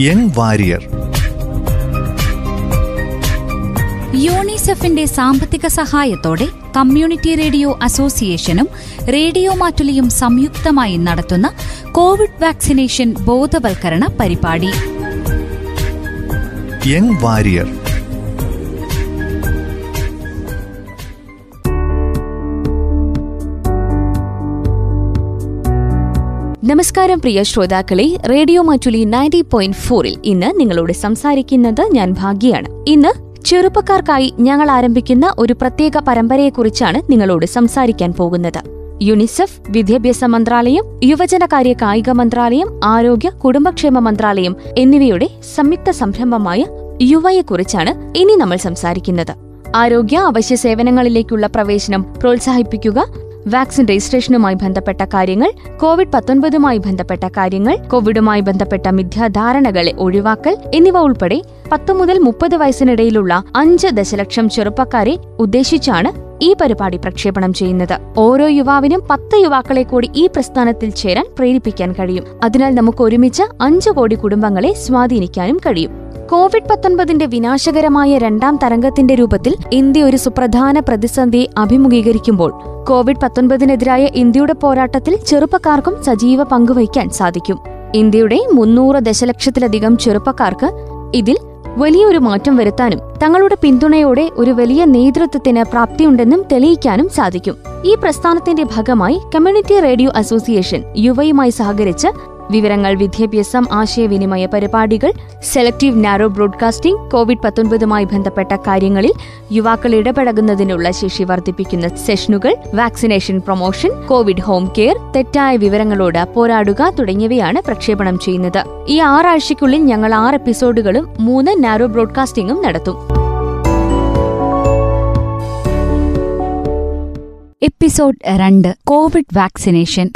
Young Warrier. യൂണിസെഫിന്റെ സാമ്പത്തിക സഹായത്തോടെ കമ്മ്യൂണിറ്റി റേഡിയോ അസോസിയേഷനും റേഡിയോ മാറ്റുലിയും സംയുക്തമായി നടത്തുന്ന കോവിഡ് വാക്സിനേഷൻ ബോധവൽക്കരണ പരിപാടി. Young warrior. നമസ്കാരം പ്രിയ ശ്രോതാക്കളെ റേഡിയോ മാറ്റുലി നയന്റി പോയിന്റ് ഫോറിൽ ഇന്ന് നിങ്ങളോട് സംസാരിക്കുന്നത് ഞാൻ ഭാഗ്യയാണ് ഇന്ന് ചെറുപ്പക്കാർക്കായി ഞങ്ങൾ ആരംഭിക്കുന്ന ഒരു പ്രത്യേക പരമ്പരയെക്കുറിച്ചാണ് നിങ്ങളോട് സംസാരിക്കാൻ പോകുന്നത്. യുനിസെഫ് വിദ്യാഭ്യാസ മന്ത്രാലയം യുവജനകാര്യ കായിക മന്ത്രാലയം ആരോഗ്യ കുടുംബക്ഷേമ മന്ത്രാലയം എന്നിവയുടെ സംയുക്ത സംരംഭമായ യുവയെക്കുറിച്ചാണ് ഇനി നമ്മൾ സംസാരിക്കുന്നത്. ആരോഗ്യ അവശ്യ സേവനങ്ങളിലേക്കുള്ള പ്രവേശനം പ്രോത്സാഹിപ്പിക്കുക വാക്സിൻ രജിസ്ട്രേഷനുമായി ബന്ധപ്പെട്ട കാര്യങ്ങൾ കോവിഡ് പത്തൊൻപതുമായി ബന്ധപ്പെട്ട കാര്യങ്ങൾ കോവിഡുമായി ബന്ധപ്പെട്ട മിഥ്യാധാരണകളെ ഒഴിവാക്കൽ എന്നിവ ഉൾപ്പെടെ പത്ത് മുതൽ മുപ്പത് വയസ്സിനിടയിലുള്ള അഞ്ച് ദശലക്ഷം ചെറുപ്പക്കാരെ ഉദ്ദേശിച്ചാണ് ഈ പരിപാടി പ്രക്ഷേപണം ചെയ്യുന്നത്. ഓരോ യുവാവിനും പത്ത് യുവാക്കളെ കൂടി ഈ പ്രസ്ഥാനത്തിൽ ചേരാൻ പ്രേരിപ്പിക്കാൻ കഴിയും. അതിനാൽ നമുക്ക് ഒരുമിച്ച് അഞ്ചു കോടി കുടുംബങ്ങളെ സ്വാധീനിക്കാനും കഴിയും. കോവിഡ് പത്തൊൻപതിന്റെ വിനാശകരമായ രണ്ടാം തരംഗത്തിന്റെ രൂപത്തിൽ ഇന്ത്യ ഒരു സുപ്രധാന പ്രതിസന്ധി അഭിമുഖീകരിക്കുമ്പോൾ കോവിഡ് പത്തൊൻപതിനെതിരായ ഇന്ത്യയുടെ പോരാട്ടത്തിൽ ചെറുപ്പക്കാർക്കും സജീവ പങ്കുവഹിക്കാൻ സാധിക്കും. ഇന്ത്യയുടെ മുന്നൂറ് ദശലക്ഷത്തിലധികം ചെറുപ്പക്കാർക്ക് ഇതിൽ വലിയൊരു മാറ്റം വരുത്താനും തങ്ങളുടെ പിന്തുണയോടെ ഒരു വലിയ നേതൃത്വത്തിന് പ്രാപ്തിയുണ്ടെന്നും തെളിയിക്കാനും സാധിക്കും. ഈ പ്രസ്ഥാനത്തിന്റെ ഭാഗമായി കമ്മ്യൂണിറ്റി റേഡിയോ അസോസിയേഷൻ യുവയുമായി സഹകരിച്ച് വിവരങ്ങൾ വിദ്യാഭ്യാസം ആശയവിനിമയ പരിപാടികൾ സെലക്ടീവ് നാരോ ബ്രോഡ്കാസ്റ്റിംഗ് കോവിഡ് പത്തൊൻപതുമായി ബന്ധപ്പെട്ട കാര്യങ്ങളിൽ യുവാക്കൾ ഇടപഴകുന്നതിനുള്ള ശേഷി വർദ്ധിപ്പിക്കുന്ന സെഷനുകൾ vaccination promotion Covid home care തെറ്റായ വിവരങ്ങളോട് പോരാടുക തുടങ്ങിയവയാണ് പ്രക്ഷേപണം ചെയ്യുന്നത്. ഈ ആറാഴ്ചയ്ക്കുള്ളിൽ ഞങ്ങൾ ആറ് എപ്പിസോഡുകളും മൂന്ന് നാരോ ബ്രോഡ്കാസ്റ്റിംഗും നടത്തും. എപ്പിസോഡ് രണ്ട് കോവിഡ് വാക്സിനേഷൻ.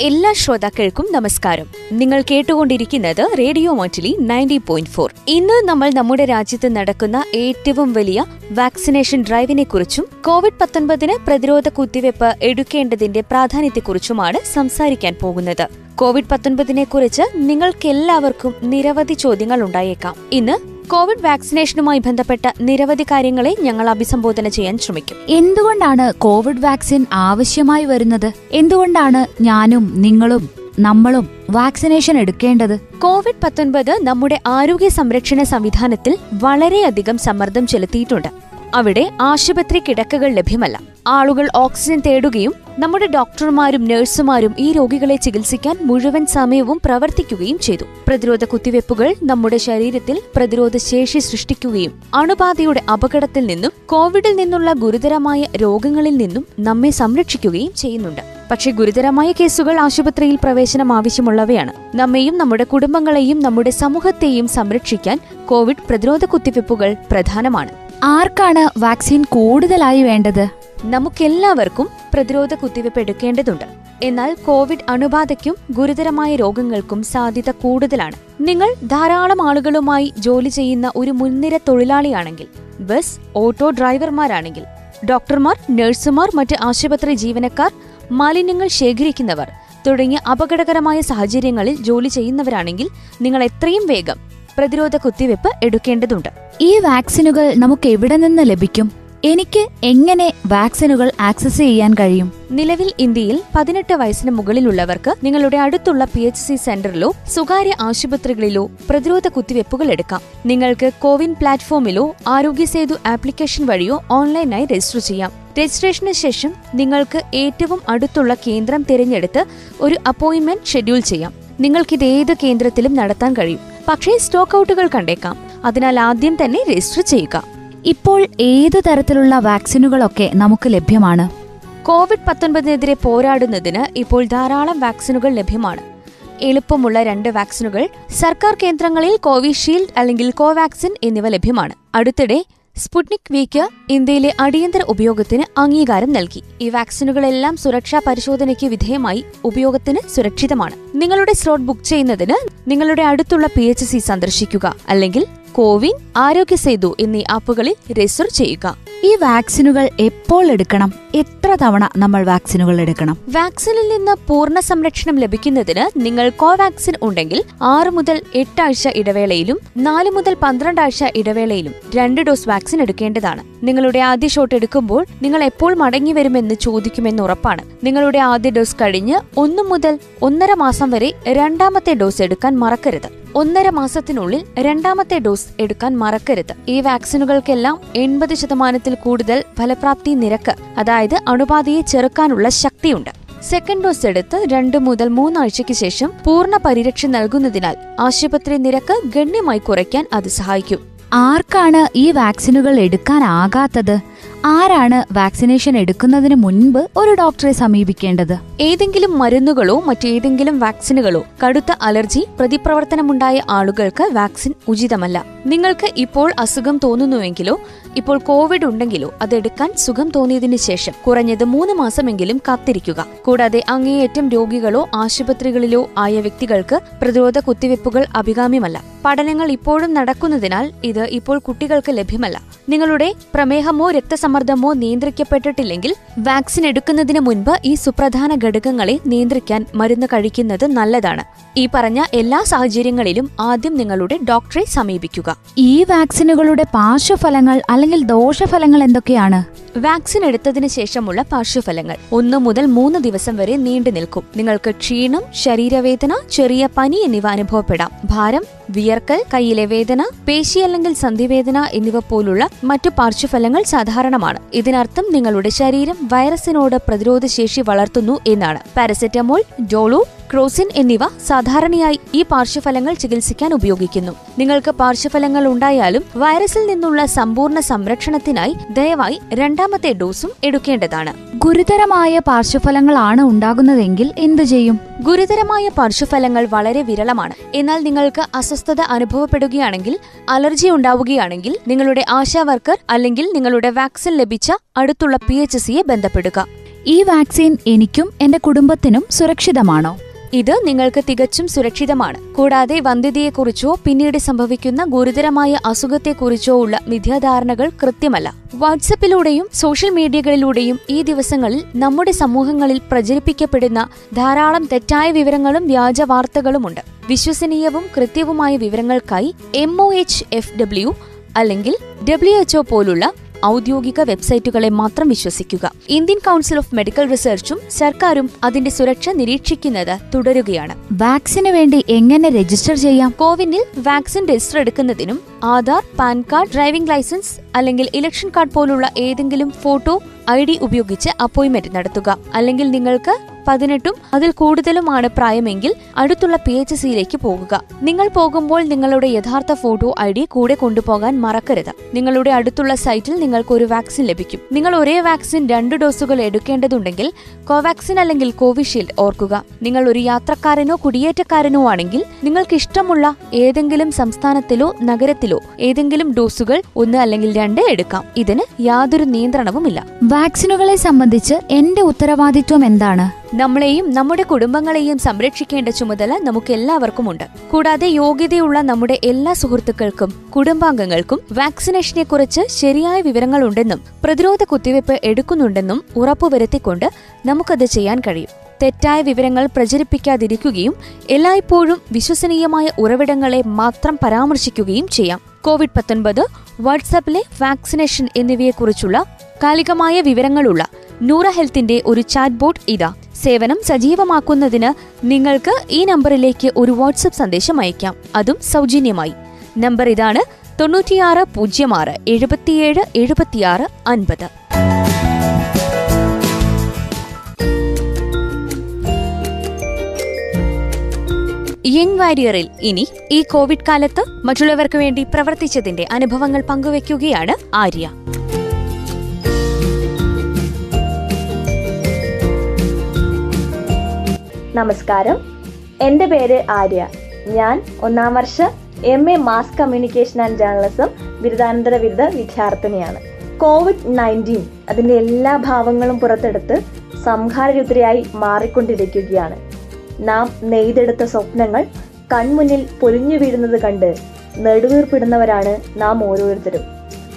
എല്ലാ ശ്രോതാക്കൾക്കും നമസ്കാരം. നിങ്ങൾ കേട്ടുകൊണ്ടിരിക്കുന്നത് radio Mattoli ninety point four. ഇന്ന് നമ്മൾ നമ്മുടെ രാജ്യത്ത് നടക്കുന്ന ഏറ്റവും വലിയ വാക്സിനേഷൻ ഡ്രൈവിനെ കുറിച്ചും കോവിഡ് പത്തൊൻപതിന് പ്രതിരോധ കുത്തിവയ്പ് എടുക്കേണ്ടതിന്റെ പ്രാധാന്യത്തെക്കുറിച്ചുമാണ് സംസാരിക്കാൻ പോകുന്നത്. കോവിഡ് പത്തൊൻപതിനെ കുറിച്ച് നിങ്ങൾക്കെല്ലാവർക്കും നിരവധി ചോദ്യങ്ങൾ ഉണ്ടായേക്കാം. ഇന്ന് കോവിഡ് വാക്സിനേഷനുമായി ബന്ധപ്പെട്ട നിരവധി കാര്യങ്ങളെ ഞങ്ങൾ അഭിസംബോധന ചെയ്യാൻ ശ്രമിക്കും. എന്തുകൊണ്ടാണ് കോവിഡ് വാക്സിൻ ആവശ്യമായി വരുന്നത്? എന്തുകൊണ്ടാണ് ഞാനും നിങ്ങളും നമ്മളും വാക്സിനേഷൻ എടുക്കേണ്ടത്? കോവിഡ് പത്തൊൻപത് നമ്മുടെ ആരോഗ്യ സംരക്ഷണ സംവിധാനത്തിൽ വളരെയധികം സമ്മർദ്ദം ചെലുത്തിയിട്ടുണ്ട്. അവിടെ ആശുപത്രി കിടക്കകൾ ലഭ്യമല്ല. ആളുകൾ ഓക്സിജൻ തേടുകയും നമ്മുടെ ഡോക്ടർമാരും നഴ്സുമാരും ഈ രോഗികളെ ചികിത്സിക്കാൻ മുഴുവൻ സമയവും പ്രവർത്തിക്കുകയും ചെയ്തു. പ്രതിരോധ കുത്തിവയ്പ്പുകൾ നമ്മുടെ ശരീരത്തിൽ പ്രതിരോധ ശേഷി സൃഷ്ടിക്കുകയും അണുബാധയുടെ അപകടത്തിൽ നിന്നും കോവിഡിൽ നിന്നുള്ള ഗുരുതരമായ രോഗങ്ങളിൽ നിന്നും നമ്മെ സംരക്ഷിക്കുകയും ചെയ്യുന്നുണ്ട്. പക്ഷേ ഗുരുതരമായ കേസുകൾ ആശുപത്രിയിൽ പ്രവേശനം ആവശ്യമുള്ളവയാണ്. നമ്മെയും നമ്മുടെ കുടുംബങ്ങളെയും നമ്മുടെ സമൂഹത്തെയും സംരക്ഷിക്കാൻ കോവിഡ് പ്രതിരോധ കുത്തിവയ്പ്പുകൾ പ്രധാനമാണ്. ആർക്കാണ് വാക്സിൻ കൂടുതലായി വേണ്ടത്? നമുക്കെല്ലാവർക്കും പ്രതിരോധ കുത്തിവയ്പ് എടുക്കേണ്ടതുണ്ട്. എന്നാൽ കോവിഡ് അണുബാധയ്ക്കും ഗുരുതരമായ രോഗങ്ങൾക്കും സാധ്യത കൂടുതലാണ്. നിങ്ങൾ ധാരാളം ആളുകളുമായി ജോലി ചെയ്യുന്ന ഒരു മുൻനിര തൊഴിലാളിയാണെങ്കിൽ ബസ് ഓട്ടോ ഡ്രൈവർമാരാണെങ്കിൽ ഡോക്ടർമാർ നഴ്സുമാർ മറ്റ് ആശുപത്രി ജീവനക്കാർ മാലിന്യങ്ങൾ ശേഖരിക്കുന്നവർ തുടങ്ങിയ അപകടകരമായ സാഹചര്യങ്ങളിൽ ജോലി ചെയ്യുന്നവരാണെങ്കിൽ നിങ്ങൾ എത്രയും വേഗം പ്രതിരോധ കുത്തിവയ്പ് എടുക്കേണ്ടതുണ്ട്. ഈ വാക്സിനുകൾ നമുക്ക് എവിടെ നിന്ന് ലഭിക്കും? എനിക്ക് എങ്ങനെ വാക്സിനുകൾ ആക്സസ് ചെയ്യാൻ കഴിയും? നിലവിൽ ഇന്ത്യയിൽ പതിനെട്ട് വയസ്സിന് മുകളിലുള്ളവർക്ക് നിങ്ങളുടെ അടുത്തുള്ള പി എച്ച് സി സെന്ററിലോ സ്വകാര്യ ആശുപത്രികളിലോ പ്രതിരോധ കുത്തിവയ്പ്പുകൾ എടുക്കാം. നിങ്ങൾക്ക് കോവിൻ പ്ലാറ്റ്ഫോമിലോ ആരോഗ്യ സേതു ആപ്ലിക്കേഷൻ വഴിയോ ഓൺലൈനായി രജിസ്റ്റർ ചെയ്യാം. രജിസ്ട്രേഷന് ശേഷം നിങ്ങൾക്ക് ഏറ്റവും അടുത്തുള്ള കേന്ദ്രം തിരഞ്ഞെടുത്ത് ഒരു അപ്പോയിന്റ്മെന്റ് ഷെഡ്യൂൾ ചെയ്യാം. നിങ്ങൾക്കിത് ഏത് കേന്ദ്രത്തിലും നടത്താൻ കഴിയും? പക്ഷേ സ്റ്റോക്ക് ഔട്ടുകൾ കണ്ടേക്കാം. അതിനാൽ ആദ്യം തന്നെ രജിസ്റ്റർ ചെയ്യുക. ഇപ്പോൾ ഏത് തരത്തിലുള്ള വാക്സിനുകളൊക്കെ നമുക്ക് ലഭ്യമാണ്? കോവിഡ് പത്തൊൻപതിനെതിരെ പോരാടുന്നതിന് ഇപ്പോൾ ധാരാളം വാക്സിനുകൾ ലഭ്യമാണ്. എളുപ്പമുള്ള രണ്ട് വാക്സിനുകൾ സർക്കാർ കേന്ദ്രങ്ങളിൽ കോവിഷീൽഡ് അല്ലെങ്കിൽ കോവാക്സിൻ എന്നിവ ലഭ്യമാണ്. അടുത്തിടെ സ്പുട്നിക് വിക്ക് ഇന്ത്യയിലെ അടിയന്തര ഉപയോഗത്തിന് അംഗീകാരം നൽകി. ഈ വാക്സിനുകളെല്ലാം സുരക്ഷാ പരിശോധനയ്ക്ക് വിധേയമായി ഉപയോഗത്തിന് സുരക്ഷിതമാണ്. നിങ്ങളുടെ സ്ലോട്ട് ബുക്ക് ചെയ്യുന്നതിന് നിങ്ങളുടെ അടുത്തുള്ള പി സന്ദർശിക്കുക. അല്ലെങ്കിൽ കോവിൻ ആരോഗ്യ സേതു എന്നീ ആപ്പുകളിൽ രജിസ്റ്റർ ചെയ്യുക. ഈ വാക്സിനുകൾ എപ്പോൾ എടുക്കണം? എത്ര തവണ നമ്മൾ വാക്സിനുകൾ എടുക്കണം? വാക്സിനിൽ നിന്ന് പൂർണ സംരക്ഷണം ലഭിക്കുന്നതിന് നിങ്ങൾ കോവാക്സിൻ ഉണ്ടെങ്കിൽ ആറ് മുതൽ എട്ടാഴ്ച ഇടവേളയിലും നാല് മുതൽ പന്ത്രണ്ടാഴ്ച ഇടവേളയിലും രണ്ട് ഡോസ് വാക്സിൻ എടുക്കേണ്ടതാണ്. നിങ്ങളുടെ ആദ്യ ഷോട്ട് എടുക്കുമ്പോൾ നിങ്ങൾ എപ്പോൾ മടങ്ങി വരുമെന്ന് ചോദിക്കുമെന്ന് ഉറപ്പാണ്. നിങ്ങളുടെ ആദ്യ ഡോസ് കഴിഞ്ഞ് ഒന്നു മുതൽ ഒന്നര മാസം വരെ രണ്ടാമത്തെ ഡോസ് എടുക്കാൻ മറക്കരുത്. ഒന്നര മാസത്തിനുള്ളിൽ രണ്ടാമത്തെ ഡോസ് എടുക്കാൻ മറക്കരുത്. ഈ വാക്സിനുകൾക്കെല്ലാം എൺപത് ശതമാനത്തിൽ കൂടുതൽ ഫലപ്രാപ്തി നിരക്ക് അതായത് അണുബാധയെ ചെറുക്കാനുള്ള ശക്തിയുണ്ട്. സെക്കൻഡ് ഡോസ് എടുത്ത് രണ്ട് മുതൽ മൂന്നാഴ്ചയ്ക്ക് ശേഷം പൂർണ പരിരക്ഷ നൽകുന്നതിനാൽ ആശുപത്രി നിരക്ക് ഗണ്യമായി കുറയ്ക്കാൻ അത് സഹായിക്കും. ആർക്കാണ് ഈ വാക്സിനുകൾ എടുക്കാനാകാത്തത്? ആരാണ് വാക്സിനേഷൻ എടുക്കുന്നതിന് മുൻപ് ഒരു ഡോക്ടറെ സമീപിക്കേണ്ടത്? ഏതെങ്കിലും മരുന്നുകളോ മറ്റേതെങ്കിലും വാക്സിനുകളോ കടുത്ത അലർജി പ്രതിപ്രവർത്തനമുണ്ടായ ആളുകൾക്ക് വാക്സിൻ ഉചിതമല്ല. നിങ്ങൾക്ക് ഇപ്പോൾ അസുഖം തോന്നുന്നുവെങ്കിലോ ഇപ്പോൾ കോവിഡ് ഉണ്ടെങ്കിലോ അതെടുക്കാൻ സുഖം തോന്നിയതിനു ശേഷം കുറഞ്ഞത് മൂന്ന് മാസമെങ്കിലും കാത്തിരിക്കുക. കൂടാതെ അങ്ങേയറ്റം രോഗികളോ ആശുപത്രികളിലോ ആയ വ്യക്തികൾക്ക് പ്രതിരോധ കുത്തിവയ്പ്പുകൾ അഭികാമ്യമല്ല. പഠനങ്ങൾ ഇപ്പോഴും നടക്കുന്നതിനാൽ ഇത് ഇപ്പോൾ കുട്ടികൾക്ക് ലഭ്യമല്ല. നിങ്ങളുടെ പ്രമേഹമോ രക്തസമ്മർദ്ദമോ നിയന്ത്രിക്കപ്പെട്ടിട്ടില്ലെങ്കിൽ വാക്സിൻ എടുക്കുന്നതിന് മുൻപ് ഈ സുപ്രധാന ഘടകങ്ങളെ നിയന്ത്രിക്കാൻ മരുന്ന് കഴിക്കുന്നത് നല്ലതാണ്. ഈ പറഞ്ഞ എല്ലാ സാഹചര്യങ്ങളിലും ആദ്യം നിങ്ങളുടെ ഡോക്ടറെ സമീപിക്കുക. ഈ വാക്സിനുകളുടെ പാർശ്വഫലങ്ങൾ അല്ലെങ്കിൽ ദോഷഫലങ്ങൾ എന്തൊക്കെയാണ്? വാക്സിൻ എടുത്തതിന് ശേഷമുള്ള പാർശ്വഫലങ്ങൾ ഒന്ന് മുതൽ മൂന്ന് ദിവസം വരെ നീണ്ടു നിൽക്കും. നിങ്ങൾക്ക് ക്ഷീണം ശരീരവേദന ചെറിയ പനി എന്നിവ അനുഭവപ്പെടാം. ഭാരം വിയർക്കൽ കയ്യിലെ വേദന പേശി അല്ലെങ്കിൽ സന്ധിവേദന എന്നിവ പോലുള്ള മറ്റു പാർശ്വഫലങ്ങൾ സാധാരണമാണ്. ഇതിനർത്ഥം നിങ്ങളുടെ ശരീരം വൈറസിനോട് പ്രതിരോധശേഷി വളർത്തുന്നു എന്നാണ്. പാരസെറ്റമോൾ ഡോളു ക്രോസിൻ എന്നിവ സാധാരണയായി ഈ പാർശ്വഫലങ്ങൾ ചികിത്സിക്കാൻ ഉപയോഗിക്കുന്നു. നിങ്ങൾക്ക് പാർശ്വഫലങ്ങൾ ഉണ്ടായാലും വൈറസിൽ നിന്നുള്ള സമ്പൂർണ സംരക്ഷണത്തിനായി ദയവായി രണ്ടാമത്തെ ഡോസും എടുക്കേണ്ടതാണ്. ഗുരുതരമായ പാർശ്വഫലങ്ങളാണ് ഉണ്ടാകുന്നതെങ്കിൽ എന്തു ചെയ്യും? ഗുരുതരമായ പാർശ്വഫലങ്ങൾ വളരെ വിരളമാണ്. എന്നാൽ നിങ്ങൾക്ക് അസ്വസ്ഥത അനുഭവപ്പെടുകയാണെങ്കിൽ അലർജി ഉണ്ടാവുകയാണെങ്കിൽ നിങ്ങളുടെ ആശാ വർക്കർ അല്ലെങ്കിൽ നിങ്ങളുടെ വാക്സിൻ ലഭിച്ച അടുത്തുള്ള പി എച്ച് സിയെ ബന്ധപ്പെടുക. ഈ വാക്സിൻ എനിക്കും എന്റെ കുടുംബത്തിനും സുരക്ഷിതമാണോ? ഇത് നിങ്ങൾക്ക് തികച്ചും സുരക്ഷിതമാണ്. കൂടാതെ വന്ധ്യതയെക്കുറിച്ചോ പിന്നീട് സംഭവിക്കുന്ന ഗുരുതരമായ അസുഖത്തെക്കുറിച്ചോ ഉള്ള മിഥ്യാധാരണകൾ കൃത്യമല്ല. വാട്സപ്പിലൂടെയും സോഷ്യൽ മീഡിയകളിലൂടെയും ഈ ദിവസങ്ങളിൽ നമ്മുടെ സമൂഹങ്ങളിൽ പ്രചരിപ്പിക്കപ്പെടുന്ന ധാരാളം തെറ്റായ വിവരങ്ങളും വ്യാജ വാർത്തകളുമുണ്ട്. വിശ്വസനീയവും കൃത്യവുമായ വിവരങ്ങൾക്കായി M O H F W അല്ലെങ്കിൽ ഡബ്ല്യു എച്ച്ഒ പോലുള്ള ഔദ്യോഗിക വെബ്സൈറ്റുകളെ മാത്രം വിശ്വസിക്കുക. ഇന്ത്യൻ കൗൺസിൽ ഓഫ് മെഡിക്കൽ റിസർച്ചും സർക്കാരും അതിന്റെ സുരക്ഷ നിരീക്ഷിക്കുന്നത് തുടരുകയാണ്. വാക്സിന് വേണ്ടി എങ്ങനെ രജിസ്റ്റർ ചെയ്യാം? കോവിനിൽ വാക്സിൻ രജിസ്റ്റർ എടുക്കുന്നതിനും Aadhaar PAN card driving licence അല്ലെങ്കിൽ ഇലക്ഷൻ കാർഡ് പോലുള്ള ഏതെങ്കിലും ഫോട്ടോ ഐ ഡി ഉപയോഗിച്ച് അപ്പോയിന്റ്മെന്റ് നടത്തുക. അല്ലെങ്കിൽ നിങ്ങൾക്ക് പതിനെട്ടും അതിൽ കൂടുതലുമാണ് പ്രായമെങ്കിൽ അടുത്തുള്ള പി എച്ച് സിയിലേക്ക് പോകുക. നിങ്ങൾ പോകുമ്പോൾ നിങ്ങളുടെ യഥാർത്ഥ ഫോട്ടോ ഐ ഡി കൂടെ കൊണ്ടുപോകാൻ മറക്കരുത്. നിങ്ങളുടെ അടുത്തുള്ള സൈറ്റിൽ നിങ്ങൾക്ക് ഒരു വാക്സിൻ ലഭിക്കും. നിങ്ങൾ ഒരേ വാക്സിൻ രണ്ട് ഡോസുകൾ എടുക്കേണ്ടതുണ്ടെങ്കിൽ കോവാക്സിൻ അല്ലെങ്കിൽ കോവിഷീൽഡ് ഓർക്കുക. നിങ്ങൾ ഒരു യാത്രക്കാരനോ കുടിയേറ്റക്കാരനോ ആണെങ്കിൽ നിങ്ങൾക്ക് ഇഷ്ടമുള്ള ഏതെങ്കിലും സംസ്ഥാനത്തിലോ നഗരത്തിലോ ഏതെങ്കിലും ഡോസുകൾ ഒന്ന് അല്ലെങ്കിൽ രണ്ട് എടുക്കാം. ഇതിന് യാതൊരു നിയന്ത്രണവുമില്ല. വാക്സിനുകളെ സംബന്ധിച്ച് എന്റെ ഉത്തരവാദിത്വം എന്താണ്? നമ്മളെയും നമ്മുടെ കുടുംബങ്ങളെയും സംരക്ഷിക്കേണ്ട ചുമതല നമുക്ക് എല്ലാവർക്കുമുണ്ട് കൂടാതെ യോഗ്യതയുള്ള നമ്മുടെ എല്ലാ സുഹൃത്തുക്കൾക്കും കുടുംബാംഗങ്ങൾക്കും വാക്സിനേഷനെ കുറിച്ച് ശരിയായ വിവരങ്ങളുണ്ടെന്നും പ്രതിരോധ കുത്തിവയ്പ് എടുക്കുന്നുണ്ടെന്നും ഉറപ്പുവരുത്തിക്കൊണ്ട് നമുക്കത് ചെയ്യാൻ കഴിയും. തെറ്റായ വിവരങ്ങൾ പ്രചരിപ്പിക്കാതിരിക്കുകയും എല്ലായ്പ്പോഴും വിശ്വസനീയമായ ഉറവിടങ്ങളെ മാത്രം പരാമർശിക്കുകയും ചെയ്യാം. കോവിഡ് പത്തൊൻപത് വാട്സാപ്പിലെ വാക്സിനേഷൻ എന്നിവയെക്കുറിച്ചുള്ള കാലികമായ വിവരങ്ങളുള്ള നൂറ ഹെൽത്തിന്റെ ഒരു ചാറ്റ് ബോട്ട് ഇതാ. സേവനം സജീവമാക്കുന്നതിന് നിങ്ങൾക്ക് ഈ നമ്പറിലേക്ക് ഒരു വാട്സപ്പ് സന്ദേശം അയക്കാം. അതും സൗജന്യമായി. നമ്പർ ഇതാണ് തൊണ്ണൂറ്റിയാറ് പൂജ്യം ആറ് എഴുപത്തിയേഴ് എഴുപത്തിയാറ് അൻപത്. യങ് വാരിയറിൽ ഇനി ഈ കോവിഡ് കാലത്ത് മറ്റുള്ളവർക്ക് വേണ്ടി പ്രവർത്തിച്ചതിന്റെ അനുഭവങ്ങൾ പങ്കുവയ്ക്കുകയാണ് ആര്യ. നമസ്കാരം. എന്റെ പേര് ആര്യ. ഞാൻ ഒന്നാം വർഷ M A mass communication and journalism ബിരുദാനന്തര ബിരുദ വിദ്യാർത്ഥിനിയാണ്. കോവിഡ് നയന്റീൻ അതിന്റെ എല്ലാ ഭാവങ്ങളും പുറത്തെടുത്ത് സംഹാരരുദ്രയായി മാറിക്കൊണ്ടിരിക്കുകയാണ്. നാം നെയ്തെടുത്ത സ്വപ്നങ്ങൾ കൺമുന്നിൽ പൊലിഞ്ഞു വീഴുന്നത് കണ്ട് നെടുവീർപ്പിടുന്നവരാണ് നാം ഓരോരുത്തരും.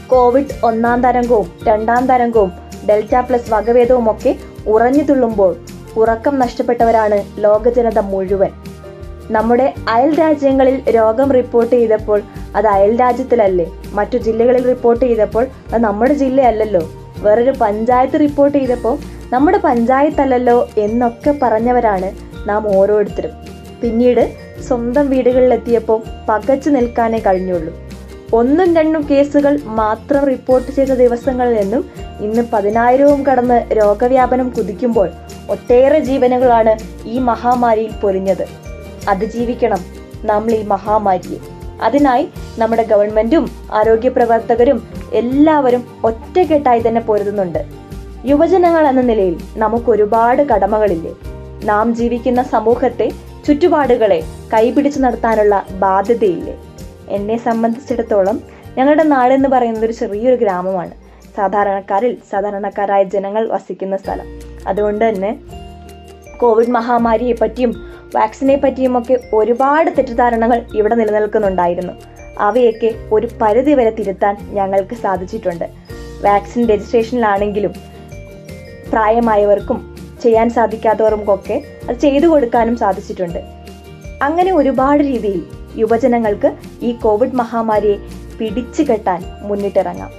കോവിഡ് ഒന്നാം തരംഗവും രണ്ടാം തരംഗവും ഡെൽറ്റ പ്ലസ് വകഭേദവും ഒക്കെ ഉറഞ്ഞു തുള്ളുമ്പോൾ ഉറക്കം നഷ്ടപ്പെട്ടവരാണ് ലോകജനത മുഴുവൻ. നമ്മുടെ അയൽ രാജ്യങ്ങളിൽ രോഗം റിപ്പോർട്ട് ചെയ്തപ്പോൾ അത് അയൽ രാജ്യത്തിലല്ലേ? മറ്റു ജില്ലകളിൽ റിപ്പോർട്ട് ചെയ്തപ്പോൾ അത് നമ്മുടെ ജില്ലയല്ലല്ലോ. വേറൊരു പഞ്ചായത്ത് റിപ്പോർട്ട് ചെയ്തപ്പോൾ നമ്മുടെ പഞ്ചായത്തല്ലല്ലോ എന്നൊക്കെ പറഞ്ഞവരാണ് നാം ഓരോരുത്തരും. പിന്നീട് സ്വന്തം വീടുകളിലെത്തിയപ്പോൾ പകച്ചു നിൽക്കാനേ കഴിഞ്ഞുള്ളൂ. ഒന്നും രണ്ടും കേസുകൾ മാത്രം റിപ്പോർട്ട് ചെയ്ത ദിവസങ്ങളിൽ നിന്നും ഇന്ന് പതിനായിരവും കടന്ന് രോഗവ്യാപനം കുതിക്കുമ്പോൾ ഒട്ടേറെ ജീവനുകളാണ് ഈ മഹാമാരിയിൽ പൊലിഞ്ഞത്. അതിജീവിക്കണം നമ്മൾ ഈ മഹാമാരിയെ. അതിനായി നമ്മുടെ ഗവൺമെന്റും ആരോഗ്യ പ്രവർത്തകരും എല്ലാവരും ഒറ്റക്കെട്ടായി തന്നെ പൊരുതുന്നുണ്ട്. യുവജനങ്ങൾ എന്ന നിലയിൽ നമുക്ക് ഒരുപാട് കടമകളില്ലേ? നാം ജീവിക്കുന്ന സമൂഹത്തെ ചുറ്റുപാടുകളെ കൈപിടിച്ചു നടത്താനുള്ള ബാധ്യതയില്ലേ? എന്നെ സംബന്ധിച്ചിടത്തോളം ഞങ്ങളുടെ നാട് എന്ന് പറയുന്നത് ഒരു ചെറിയൊരു ഗ്രാമമാണ്. സാധാരണക്കാരിൽ സാധാരണക്കാരായ ജനങ്ങൾ വസിക്കുന്ന സ്ഥലം. അതുകൊണ്ട് തന്നെ കോവിഡ് മഹാമാരിയെ പറ്റിയും വാക്സിനെ പറ്റിയും ഒക്കെ ഒരുപാട് തെറ്റിദ്ധാരണകൾ ഇവിടെ നിലനിൽക്കുന്നുണ്ടായിരുന്നു. അവയൊക്കെ ഒരു പരിധി വരെ തിരുത്താൻ ഞങ്ങൾക്ക് സാധിച്ചിട്ടുണ്ട്. വാക്സിൻ രജിസ്ട്രേഷനിലാണെങ്കിലും പ്രായമായവർക്കും ചെയ്യാൻ സാധിക്കാത്തവർക്കൊക്കെ അത് ചെയ്തു കൊടുക്കാനും സാധിച്ചിട്ടുണ്ട്. അങ്ങനെ ഒരുപാട് രീതിയിൽ യുവജനങ്ങൾക്ക് ഈ കോവിഡ് മഹാമാരിയെ പിടിച്ചു കെട്ടാൻ മുന്നിട്ടിറങ്ങാം.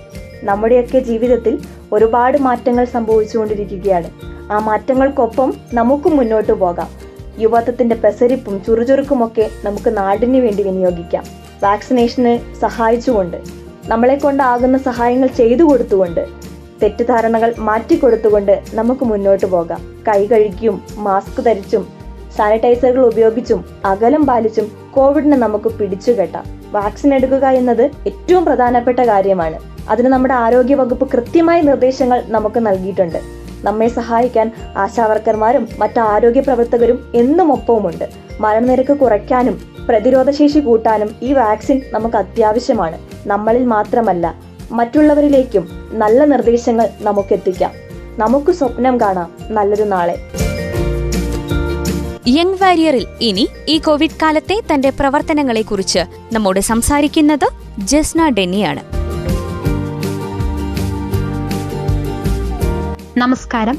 നമ്മുടെയൊക്കെ ജീവിതത്തിൽ ഒരുപാട് മാറ്റങ്ങൾ സംഭവിച്ചുകൊണ്ടിരിക്കുകയാണ്. ആ മാറ്റങ്ങൾക്കൊപ്പം നമുക്കും മുന്നോട്ട് പോകാം. യുവത്വത്തിന്റെ പെസരിപ്പും ചുറുചുറുക്കുമൊക്കെ നമുക്ക് നാടിന് വേണ്ടി വിനിയോഗിക്കാം. വാക്സിനേഷന് സഹായിച്ചുകൊണ്ട് നമ്മളെ കൊണ്ടാകുന്ന സഹായങ്ങൾ ചെയ്തു കൊടുത്തുകൊണ്ട് തെറ്റിദ്ധാരണകൾ മാറ്റിക്കൊടുത്തുകൊണ്ട് നമുക്ക് മുന്നോട്ട് പോകാം. കൈ കഴുകിയും മാസ്ക് ധരിച്ചും സാനിറ്റൈസറുകൾ ഉപയോഗിച്ചും അകലം പാലിച്ചും കോവിഡിനെ നമുക്ക് പിടിച്ചുകെട്ടാം വാക്സിൻ എടുക്കുക എന്നത് ഏറ്റവും പ്രധാനപ്പെട്ട കാര്യമാണ്. അതിന് നമ്മുടെ ആരോഗ്യ വകുപ്പ് കൃത്യമായ നിർദ്ദേശങ്ങൾ നമുക്ക് നൽകിയിട്ടുണ്ട്. നമ്മെ സഹായിക്കാൻ ആശാവർക്കർമാരും മറ്റ് ആരോഗ്യ പ്രവർത്തകരും എന്നും ഒപ്പവുമുണ്ട് മരണനിരക്ക് കുറയ്ക്കാനും പ്രതിരോധശേഷി കൂട്ടാനും ഈ വാക്സിൻ നമുക്ക് അത്യാവശ്യമാണ്. നമ്മളിൽ മാത്രമല്ല മറ്റുള്ളവരിലേക്കും നല്ല നിർദ്ദേശങ്ങൾ നമുക്ക് എത്തിക്കാം നമുക്ക് സ്വപ്നം കാണാം. നല്ലൊരു നാളെ. യങ് വാരിയറിൽ ഇനി ഈ കോവിഡ് കാലത്തെ തന്റെ പ്രവർത്തനങ്ങളെ കുറിച്ച് നമ്മോട് സംസാരിക്കുന്നത് ജസ്ന ഡെന്നിയാണ്. നമസ്കാരം.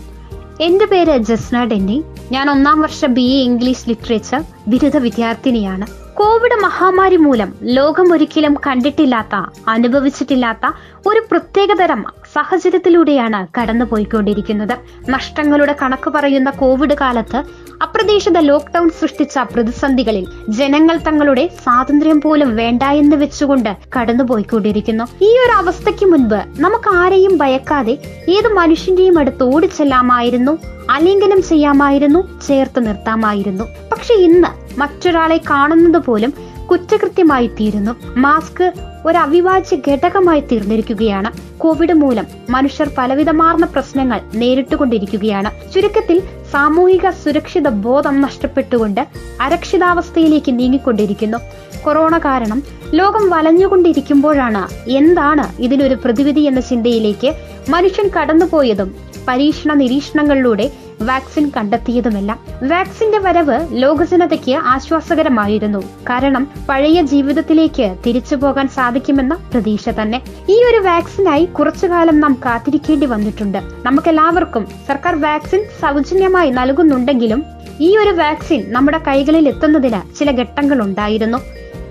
എന്റെ പേര് ജസ്ന ഡെന്നി. ഞാൻ ഒന്നാം വർഷ ബി എ ഇംഗ്ലീഷ് ലിറ്ററേച്ചർ ബിരുദ വിദ്യാർത്ഥിനിയാണ്. കോവിഡ് മഹാമാരി മൂലം ലോകം ഒരിക്കലും കണ്ടിട്ടില്ലാത്ത അനുഭവിച്ചിട്ടില്ലാത്ത ഒരു പ്രത്യേകതരം സാഹചര്യത്തിലൂടെയാണ് കടന്നുപോയിക്കൊണ്ടിരിക്കുന്നത്. നഷ്ടങ്ങളുടെ കണക്ക് പറയുന്ന കോവിഡ് കാലത്ത് അപ്രതീക്ഷിത ലോക്ക്ഡൌൺ സൃഷ്ടിച്ച പ്രതിസന്ധികളിൽ ജനങ്ങൾ തങ്ങളുടെ സ്വാതന്ത്ര്യം പോലും വേണ്ട എന്ന് വെച്ചുകൊണ്ട് കടന്നുപോയിക്കൊണ്ടിരിക്കുന്നു. ഈ ഒരു അവസ്ഥയ്ക്ക് മുൻപ് നമുക്ക് ആരെയും ഭയക്കാതെ ഏത് മനുഷ്യന്റെയും അടുത്ത് ഓടിച്ചെല്ലാമായിരുന്നു അലിംഗനം ചെയ്യാമായിരുന്നു ചേർത്ത് നിർത്താമായിരുന്നു. പക്ഷെ ഇന്ന് മറ്റൊരാളെ കാണുന്നത് പോലും കുറ്റകൃത്യമായി തീരുന്നു മാസ്ക് ഒരു അവിഭാജ്യ ഘടകമായി തീർന്നിരിക്കുകയാണ്. കോവിഡ് മൂലം മനുഷ്യർ പലവിധമാർന്ന പ്രശ്നങ്ങൾ നേരിട്ടുകൊണ്ടിരിക്കുകയാണ്. ചുരുക്കത്തിൽ സാമൂഹിക സുരക്ഷിത ബോധം നഷ്ടപ്പെട്ടുകൊണ്ട് അരക്ഷിതാവസ്ഥയിലേക്ക് നീങ്ങിക്കൊണ്ടിരിക്കുന്നു. കൊറോണ കാരണം ലോകം വലഞ്ഞുകൊണ്ടിരിക്കുമ്പോഴാണ് എന്താണ് ഇതിനൊരു പ്രതിവിധി എന്ന ചിന്തയിലേക്ക് മനുഷ്യൻ കടന്നുപോയതും പരീക്ഷണ നിരീക്ഷണങ്ങളിലൂടെ വാക്സിൻ കണ്ടെത്തിയതുമെല്ലാം. വാക്സിന്റെ വരവ് ലോകജനതയ്ക്ക് ആശ്വാസകരമായിരുന്നു. കാരണം പഴയ ജീവിതത്തിലേക്ക് തിരിച്ചു പോകാൻ സാധിക്കുമെന്ന പ്രതീക്ഷ തന്നെ. ഈ ഒരു വാക്സിനായി കുറച്ചു കാലം നാം കാത്തിരിക്കേണ്ടി വന്നിട്ടുണ്ട്. നമുക്കെല്ലാവർക്കും സർക്കാർ വാക്സിൻ സൗജന്യമായി നൽകുന്നുണ്ടെങ്കിലും ഈ ഒരു വാക്സിൻ നമ്മുടെ കൈകളിൽ എത്തുന്നതിന് ചില ഘട്ടങ്ങൾ ഉണ്ടായിരുന്നു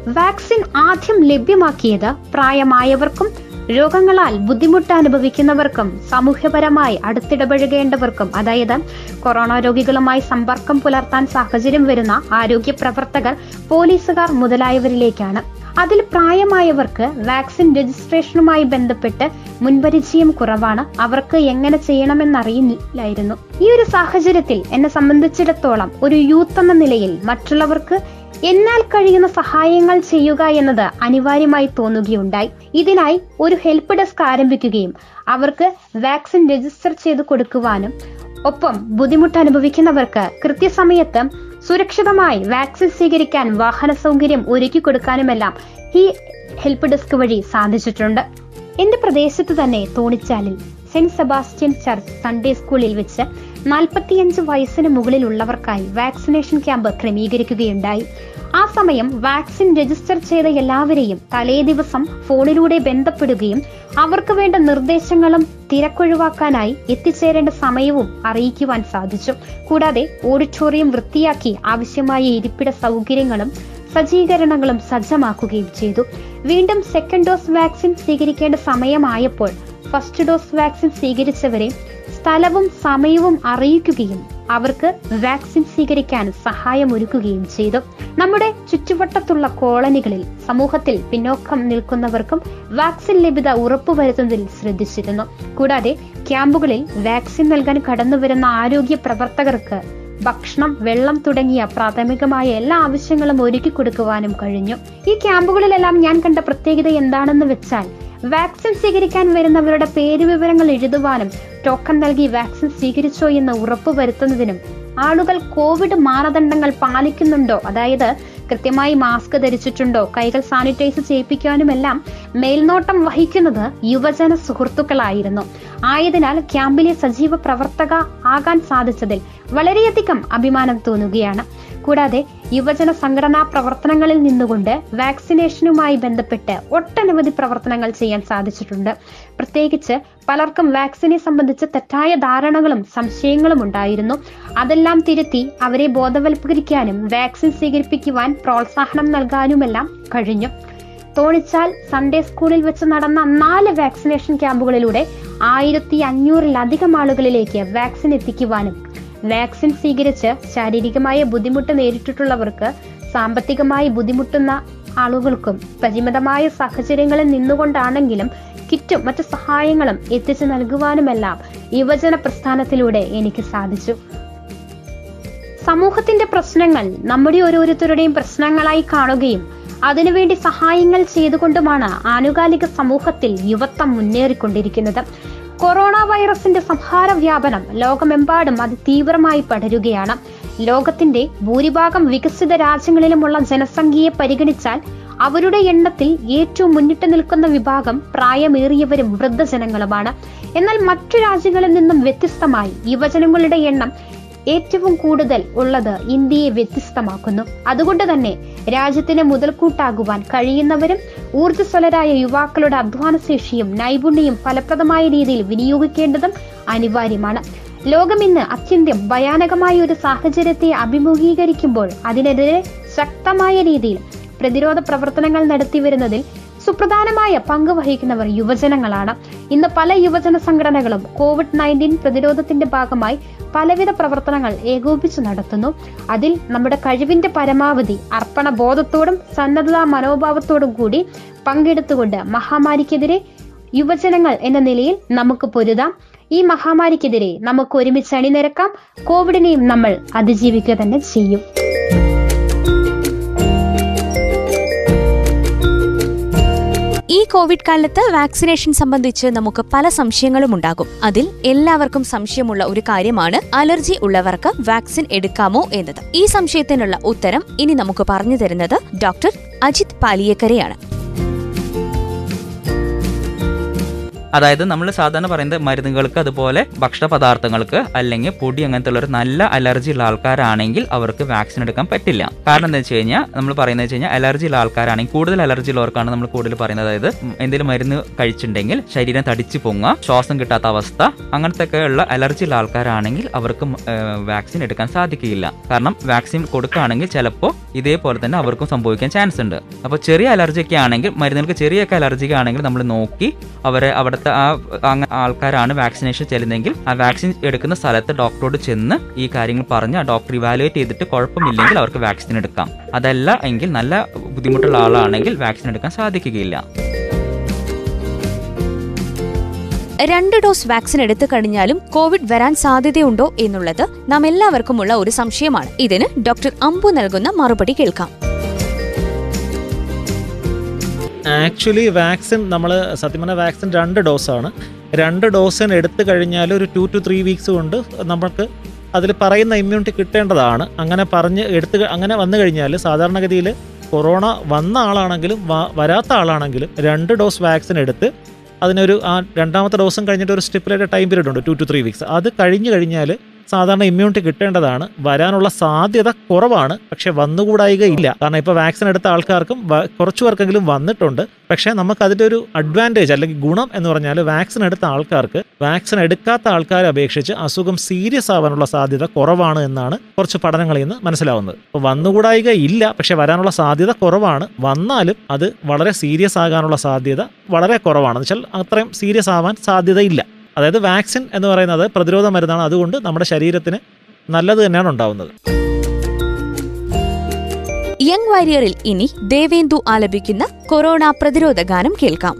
വാക്സിൻ ആദ്യം ലഭ്യമാക്കിയത് പ്രായമായവർക്കും രോഗങ്ങളാൽ ബുദ്ധിമുട്ട് അനുഭവിക്കുന്നവർക്കും സാമൂഹ്യപരമായി അടുത്തിടപഴകേണ്ടവർക്കും അതായത് കൊറോണ രോഗികളുമായി സമ്പർക്കം പുലർത്താൻ സാഹചര്യം വരുന്ന ആരോഗ്യ പ്രവർത്തകർ പോലീസുകാർ മുതലായവരിലേക്കാണ്. അതിൽ പ്രായമായവർക്ക് വാക്സിൻ രജിസ്ട്രേഷനുമായി ബന്ധപ്പെട്ട് മുൻപരിചയം കുറവാണ്. അവർക്ക് എങ്ങനെ ചെയ്യണമെന്നറിയില്ലായിരുന്നു. ഈ ഒരു സാഹചര്യത്തിൽ എന്നെ സംബന്ധിച്ചിടത്തോളം ഒരു യൂത്ത് എന്ന നിലയിൽ മറ്റുള്ളവർക്ക് എന്നാൽ കഴിയുന്ന സഹായങ്ങൾ ചെയ്യുക എന്നത് അനിവാര്യമായി തോന്നുകയുണ്ടായി. ഇതിനായി ഒരു ഹെൽപ്പ് ഡെസ്ക് ആരംഭിക്കുകയും അവർക്ക് വാക്സിൻ രജിസ്റ്റർ ചെയ്ത് കൊടുക്കുവാനും ഒപ്പം ബുദ്ധിമുട്ട് അനുഭവിക്കുന്നവർക്ക് കൃത്യസമയത്ത് സുരക്ഷിതമായി വാക്സിൻ സ്വീകരിക്കാൻ വാഹന സൗകര്യം ഒരുക്കി കൊടുക്കാനുമെല്ലാം ഈ ഹെൽപ്പ് ഡെസ്ക് വഴി സാധിച്ചിട്ടുണ്ട്. എന്റെ പ്രദേശത്ത് തന്നെ തോണിച്ചാലിൽ സെന്റ് സെബാസ്റ്റ്യൻ ചർച്ച് സൺഡേ സ്കൂളിൽ വെച്ച് നാൽപ്പത്തിയഞ്ച് വയസ്സിന് മുകളിലുള്ളവർക്കായി വാക്സിനേഷൻ ക്യാമ്പ് ക്രമീകരിക്കുകയുണ്ടായി. ആ സമയം വാക്സിൻ രജിസ്റ്റർ ചെയ്ത എല്ലാവരെയും തലേ ദിവസം ഫോണിലൂടെ ബന്ധപ്പെടുകയും അവർക്ക് വേണ്ട നിർദ്ദേശങ്ങളും തിരക്കൊഴിവാക്കാനായി എത്തിച്ചേരേണ്ട സമയവും അറിയിക്കുവാൻ സാധിച്ചു. കൂടാതെ ഓഡിറ്റോറിയം വൃത്തിയാക്കി ആവശ്യമായ ഇരിപ്പിട സൗകര്യങ്ങളും സജ്ജീകരണങ്ങളും സജ്ജമാക്കുകയും ചെയ്തു. വീണ്ടും സെക്കൻഡ് ഡോസ് വാക്സിൻ സ്വീകരിക്കേണ്ട സമയമായപ്പോൾ ഫസ്റ്റ് ഡോസ് വാക്സിൻ സ്വീകരിച്ചവരെ സ്ഥലവും സമയവും അറിയിക്കുകയും അവർക്ക് വാക്സിൻ സ്വീകരിക്കാൻ സഹായമൊരുക്കുകയും ചെയ്തു. നമ്മുടെ ചുറ്റുവട്ടത്തുള്ള കോളനികളിൽ സമൂഹത്തിൽ പിന്നോക്കം നിൽക്കുന്നവർക്കും വാക്സിൻ ലഭ്യത ഉറപ്പുവരുത്തുന്നതിൽ ശ്രദ്ധിച്ചിരുന്നു. കൂടാതെ ക്യാമ്പുകളിൽ വാക്സിൻ നൽകാൻ കടന്നുവരുന്ന ആരോഗ്യ പ്രവർത്തകർക്ക് ഭക്ഷണം വെള്ളം തുടങ്ങിയ പ്രാഥമികമായ എല്ലാ ആവശ്യങ്ങളും ഒരുക്കി കൊടുക്കുവാനും കഴിഞ്ഞു. ഈ ക്യാമ്പുകളിലെല്ലാം ഞാൻ കണ്ട പ്രത്യേകത എന്താണെന്ന് വെച്ചാൽ വാക്സിൻ സ്വീകരിക്കാൻ വരുന്നവരുടെ പേര് വിവരങ്ങൾ എഴുതുവാനും ടോക്കൺ നൽകി വാക്സിൻ സ്വീകരിച്ചോ എന്ന് ഉറപ്പുവരുത്തുന്നതിനും ആളുകൾ കോവിഡ് മാനദണ്ഡങ്ങൾ പാലിക്കുന്നുണ്ടോ? അതായത് കൃത്യമായി മാസ്ക് ധരിച്ചിട്ടുണ്ടോ? കൈകൾ സാനിറ്റൈസ് ചെയ്യിപ്പിക്കാനുമെല്ലാം മേൽനോട്ടം വഹിക്കുന്നത് യുവജന സുഹൃത്തുക്കളായിരുന്നു. ആയതിനാൽ ക്യാമ്പിലെ സജീവ പ്രവർത്തക ആകാൻ സാധിച്ചതിൽ വളരെയധികം അഭിമാനം തോന്നുകയാണ്. കൂടാതെ യുവജന സംഘടനാ പ്രവർത്തനങ്ങളിൽ നിന്നുകൊണ്ട് വാക്സിനേഷനുമായി ബന്ധപ്പെട്ട് ഒട്ടനവധി പ്രവർത്തനങ്ങൾ ചെയ്യാൻ സാധിച്ചിട്ടുണ്ട്. പ്രത്യേകിച്ച് പലർക്കും വാക്സിനെ സംബന്ധിച്ച് തെറ്റായ ധാരണകളും സംശയങ്ങളും ഉണ്ടായിരുന്നു. അതെല്ലാം തിരുത്തി അവരെ ബോധവൽക്കരിക്കാനും വാക്സിൻ സ്വീകരിപ്പിക്കുവാൻ പ്രോത്സാഹനം നൽകാനുമെല്ലാം കഴിഞ്ഞു. തോണിച്ചാൽ സൺഡേ സ്കൂളിൽ വെച്ച് നടന്ന നാല് വാക്സിനേഷൻ ക്യാമ്പുകളിലൂടെ ആയിരത്തി അഞ്ഞൂറിലധികം ആളുകളിലേക്ക് വാക്സിൻ എത്തിക്കുവാനും വാക്സിൻ സ്വീകരിച്ച് ശാരീരികമായ ബുദ്ധിമുട്ട് നേരിട്ടിട്ടുള്ളവർക്ക് സാമ്പത്തികമായി ബുദ്ധിമുട്ടുന്ന ആളുകൾക്കും പരിമിതമായ സാഹചര്യങ്ങളിൽ നിന്നുകൊണ്ടാണെങ്കിലും കിറ്റും മറ്റു സഹായങ്ങളും എത്തിച്ചു നൽകുവാനുമെല്ലാം യുവജന പ്രസ്ഥാനത്തിലൂടെ എനിക്ക് സാധിച്ചു. സമൂഹത്തിന്റെ പ്രശ്നങ്ങൾ നമ്മുടെ ഓരോരുത്തരുടെയും പ്രശ്നങ്ങളായി കാണുകയും അതിനുവേണ്ടി സഹായങ്ങൾ ചെയ്തുകൊണ്ടുമാണ് ആനുകാലിക സമൂഹത്തിൽ യുവത്വം മുന്നേറിക്കൊണ്ടിരിക്കുന്നത്. കൊറോണ വൈറസിന്റെ സംഹാര വ്യാപനം ലോകമെമ്പാടും അതിതീവ്രമായി പടരുകയാണ്. ലോകത്തിന്റെ ഭൂരിഭാഗം വികസിത രാജ്യങ്ങളിലുമുള്ള ജനസംഖ്യയെ പരിഗണിച്ചാൽ അവരുടെ എണ്ണത്തിൽ ഏറ്റവും മുന്നിട്ട് നിൽക്കുന്ന വിഭാഗം പ്രായമേറിയവരും വൃദ്ധജനങ്ങളുമാണ്. എന്നാൽ മറ്റു രാജ്യങ്ങളിൽ നിന്നും വ്യത്യസ്തമായി യുവജനങ്ങളുടെ എണ്ണം ഏറ്റവും കൂടുതൽ ഉള്ളത് ഇന്ത്യയെ വ്യത്യസ്തമാക്കുന്നു. അതുകൊണ്ട് തന്നെ രാജ്യത്തിന് മുതൽക്കൂട്ടാകുവാൻ കഴിയുന്നവരും ഊർജസ്വലരായ യുവാക്കളുടെ അധ്വാനശേഷിയും നൈപുണ്യവും ഫലപ്രദമായ രീതിയിൽ വിനിയോഗിക്കേണ്ടതും അനിവാര്യമാണ്. ലോകം ഇന്ന് അത്യന്തം ഭയാനകമായ ഒരു സാഹചര്യത്തെ അഭിമുഖീകരിക്കുമ്പോൾ അതിനെതിരെ ശക്തമായ രീതിയിൽ പ്രതിരോധ പ്രവർത്തനങ്ങൾ നടത്തിവരുന്നതിൽ സുപ്രധാനമായ പങ്ക് വഹിക്കുന്നവർ യുവജനങ്ങളാണ്. ഇന്ന് പല യുവജന സംഘടനകളും കോവിഡ് നയന്റീൻ പ്രതിരോധത്തിന്റെ ഭാഗമായി പലവിധ പ്രവർത്തനങ്ങൾ ഏകോപിച്ചു നടത്തുന്നു. അതിൽ നമ്മുടെ കഴിവിന്റെ പരമാവധി അർപ്പണ ബോധത്തോടും സന്നദ്ധതാ മനോഭാവത്തോടും കൂടി പങ്കെടുത്തുകൊണ്ട് മഹാമാരിക്കെതിരെ യുവജനങ്ങൾ എന്ന നിലയിൽ നമുക്ക് പൊരുതാം. ഈ മഹാമാരിക്കെതിരെ നമുക്ക് ഒരുമിച്ച് അണിനിരക്കാം. കോവിഡിനെയും നമ്മൾ അതിജീവിക്കുക തന്നെ ചെയ്യും. ഈ കോവിഡ് കാലത്ത് വാക്സിനേഷൻ സംബന്ധിച്ച് നമുക്ക് പല സംശയങ്ങളും ഉണ്ടാകും. അതിൽ എല്ലാവർക്കും സംശയമുള്ള ഒരു കാര്യമാണ് അലർജി ഉള്ളവർക്ക് വാക്സിൻ എടുക്കാമോ എന്നത്. ഈ സംശയത്തിനുള്ള ഉത്തരം ഇനി നമുക്ക് പറഞ്ഞു തരുന്നത് ഡോക്ടർ അജിത് പാലിയക്കരയാണ്. അതായത് നമ്മൾ സാധാരണ പറയുന്നത് മരുന്നുകൾക്ക് അതുപോലെ ഭക്ഷണ പദാർത്ഥങ്ങൾക്ക് അല്ലെങ്കിൽ പൊടി അങ്ങനത്തെ ഉള്ള ഒരു നല്ല അലർജി ഉള്ള ആൾക്കാരാണെങ്കിൽ അവർക്ക് വാക്സിൻ എടുക്കാൻ പറ്റില്ല. കാരണം എന്താ വെച്ച് കഴിഞ്ഞാൽ നമ്മൾ പറയുന്നത് വെച്ച് കഴിഞ്ഞാൽ അലർജി ഉള്ള ആൾക്കാരാണെങ്കിൽ കൂടുതൽ അലർജി ഉള്ളവർക്കാണ് നമ്മൾ കൂടുതൽ പറയുന്നത്. അതായത് എന്തെങ്കിലും മരുന്ന് കഴിച്ചിട്ടുണ്ടെങ്കിൽ ശരീരം തടിച്ചു പൊങ്ങുക ശ്വാസം കിട്ടാത്ത അവസ്ഥ അങ്ങനത്തെ ഒക്കെ ഉള്ള അലർജി ഉള്ള ആൾക്കാരാണെങ്കിൽ അവർക്ക് വാക്സിൻ എടുക്കാൻ സാധിക്കില്ല. കാരണം വാക്സിൻ കൊടുക്കുകയാണെങ്കിൽ ചിലപ്പോൾ ഇതേപോലെ തന്നെ അവർക്കും സംഭവിക്കാൻ ചാൻസ് ഉണ്ട്. അപ്പോൾ ചെറിയ അലർജി ഒക്കെ ആണെങ്കിൽ മരുന്നുകൾക്ക് ചെറിയൊക്കെ അലർജി ആണെങ്കിൽ നമ്മൾ നോക്കി അവരെ അവിടുത്തെ ആ ആൾക്കാരാണ് വാക്സിനേഷൻ ചെല്ലുന്നതെങ്കിൽ ആ വാക്സിൻ എടുക്കുന്ന സ്ഥലത്ത് ഡോക്ടറോട് ചെന്ന് ഈ കാര്യങ്ങൾ പറഞ്ഞ് ആ ഡോക്ടർ ഇവാലുവേറ്റ് ചെയ്തിട്ട് കുഴപ്പമില്ലെങ്കിൽ അവർക്ക് വാക്സിൻ എടുക്കാം. അതല്ല എങ്കിൽ നല്ല ബുദ്ധിമുട്ടുള്ള ആളാണെങ്കിൽ വാക്സിൻ എടുക്കാൻ സാധിക്കുകയില്ല. രണ്ട് ഡോസ് വാക്സിൻ എടുത്തു കഴിഞ്ഞാലും കോവിഡ് വരാൻ സാധ്യതയുണ്ടോ എന്നുള്ളത് നാം എല്ലാവർക്കുമുള്ള ഒരു സംശയമാണ്. ഇതിന് ഡോക്ടർ അമ്പു നൽകുന്ന മറുപടി കേൾക്കാം. ആക്ച്വലി വാക്സിൻ നമ്മൾ സത്യം പറഞ്ഞാൽ വാക്സിൻ രണ്ട് ഡോസാണ് രണ്ട് ഡോസിന് എടുത്തു കഴിഞ്ഞാൽ ഒരു ടു ടു ത്രീ വീക്സ് കൊണ്ട് നമുക്ക് അതിൽ പറയുന്ന ഇമ്മ്യൂണിറ്റി കിട്ടേണ്ടതാണ്. അങ്ങനെ പറഞ്ഞ് എടുത്ത് അങ്ങനെ വന്നു കഴിഞ്ഞാൽ സാധാരണഗതിയിൽ കൊറോണ വന്ന ആളാണെങ്കിലും വരാത്ത ആളാണെങ്കിലും രണ്ട് ഡോസ് വാക്സിൻ എടുത്ത് അതിനൊരു ആ രണ്ടാമത്തെ ഡോസും കഴിഞ്ഞിട്ട് ഒരു സ്റ്റിപ്പുലേറ്റ് ടൈം പീരീഡ് ഉണ്ട് ടു ടു ത്രീ വീക്സ് അത് കഴിഞ്ഞ് കഴിഞ്ഞാൽ സാധാരണ ഇമ്മ്യൂണിറ്റി കിട്ടേണ്ടതാണ്. വരാനുള്ള സാധ്യത കുറവാണ്. പക്ഷെ വന്നുകൂടായിക ഇല്ല. കാരണം ഇപ്പോൾ വാക്സിൻ എടുത്ത ആൾക്കാർക്കും കുറച്ചു പേർക്കെങ്കിലും വന്നിട്ടുണ്ട്. പക്ഷേ നമുക്ക് അതിന്റെ ഒരു അഡ്വാന്റേജ് അല്ലെങ്കിൽ ഗുണം എന്ന് പറഞ്ഞാൽ വാക്സിൻ എടുത്ത ആൾക്കാർക്ക് വാക്സിൻ എടുക്കാത്ത ആൾക്കാരെ അപേക്ഷിച്ച് അസുഖം സീരിയസ് ആവാനുള്ള സാധ്യത കുറവാണ് എന്നാണ് കുറച്ച് പഠനങ്ങളിൽ നിന്ന് മനസ്സിലാവുന്നത്. അപ്പോൾ വന്നുകൂടായിക ഇല്ല. പക്ഷെ വരാനുള്ള സാധ്യത കുറവാണ്. വന്നാലും അത് വളരെ സീരിയസ് ആകാനുള്ള സാധ്യത വളരെ കുറവാണ്. എന്ന് വെച്ചാൽ അത്രയും സീരിയസ് ആവാൻ സാധ്യതയില്ല അതായത് വാക്സിൻ എന്ന് പറയുന്നത് പ്രതിരോധ മരുന്നാണ്. അതുകൊണ്ട് നമ്മുടെ ശരീരത്തിന് നല്ലത് തന്നെയാണ് ഉണ്ടാവുന്നത്. യങ് വാരിയറിൽ ഇനി ദേവേന്ദു ആലപിക്കുന്ന കൊറോണ പ്രതിരോധ ഗാനം കേൾക്കാം.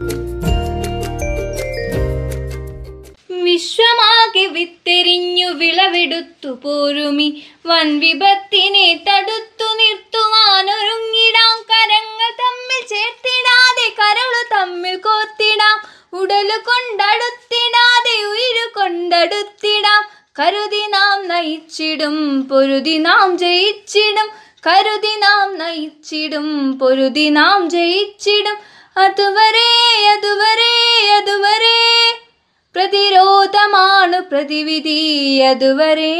വിശ്വമാകെ വിത്തെരിഞ്ഞു വിളവെടുത്തു പോരുമി. വൻ വിപത്തിനെ തടുത്തു നിർത്തുവാനൊരുങ്ങിടാം കരങ്ങൾ തമ്മിൽ ചേർത്തിടാതെ കരളു തമ്മിൽ കോർത്തിടാം. ഉടലു കൊണ്ടടുത്തിടാതെ ഉയിരു കൊണ്ടടുത്തിടാം. കരുതി നാം നയിച്ചിടും പൊരുതി നാം ജയിച്ചിടും. കരുതി നാം നയിച്ചിടും പൊരുതി നാം ജയിച്ചിടും. അതുവരെ അതുവരെ അതുവരെ. പ്രതിരോധമാണ് പ്രതിവിധി അതുവരെ.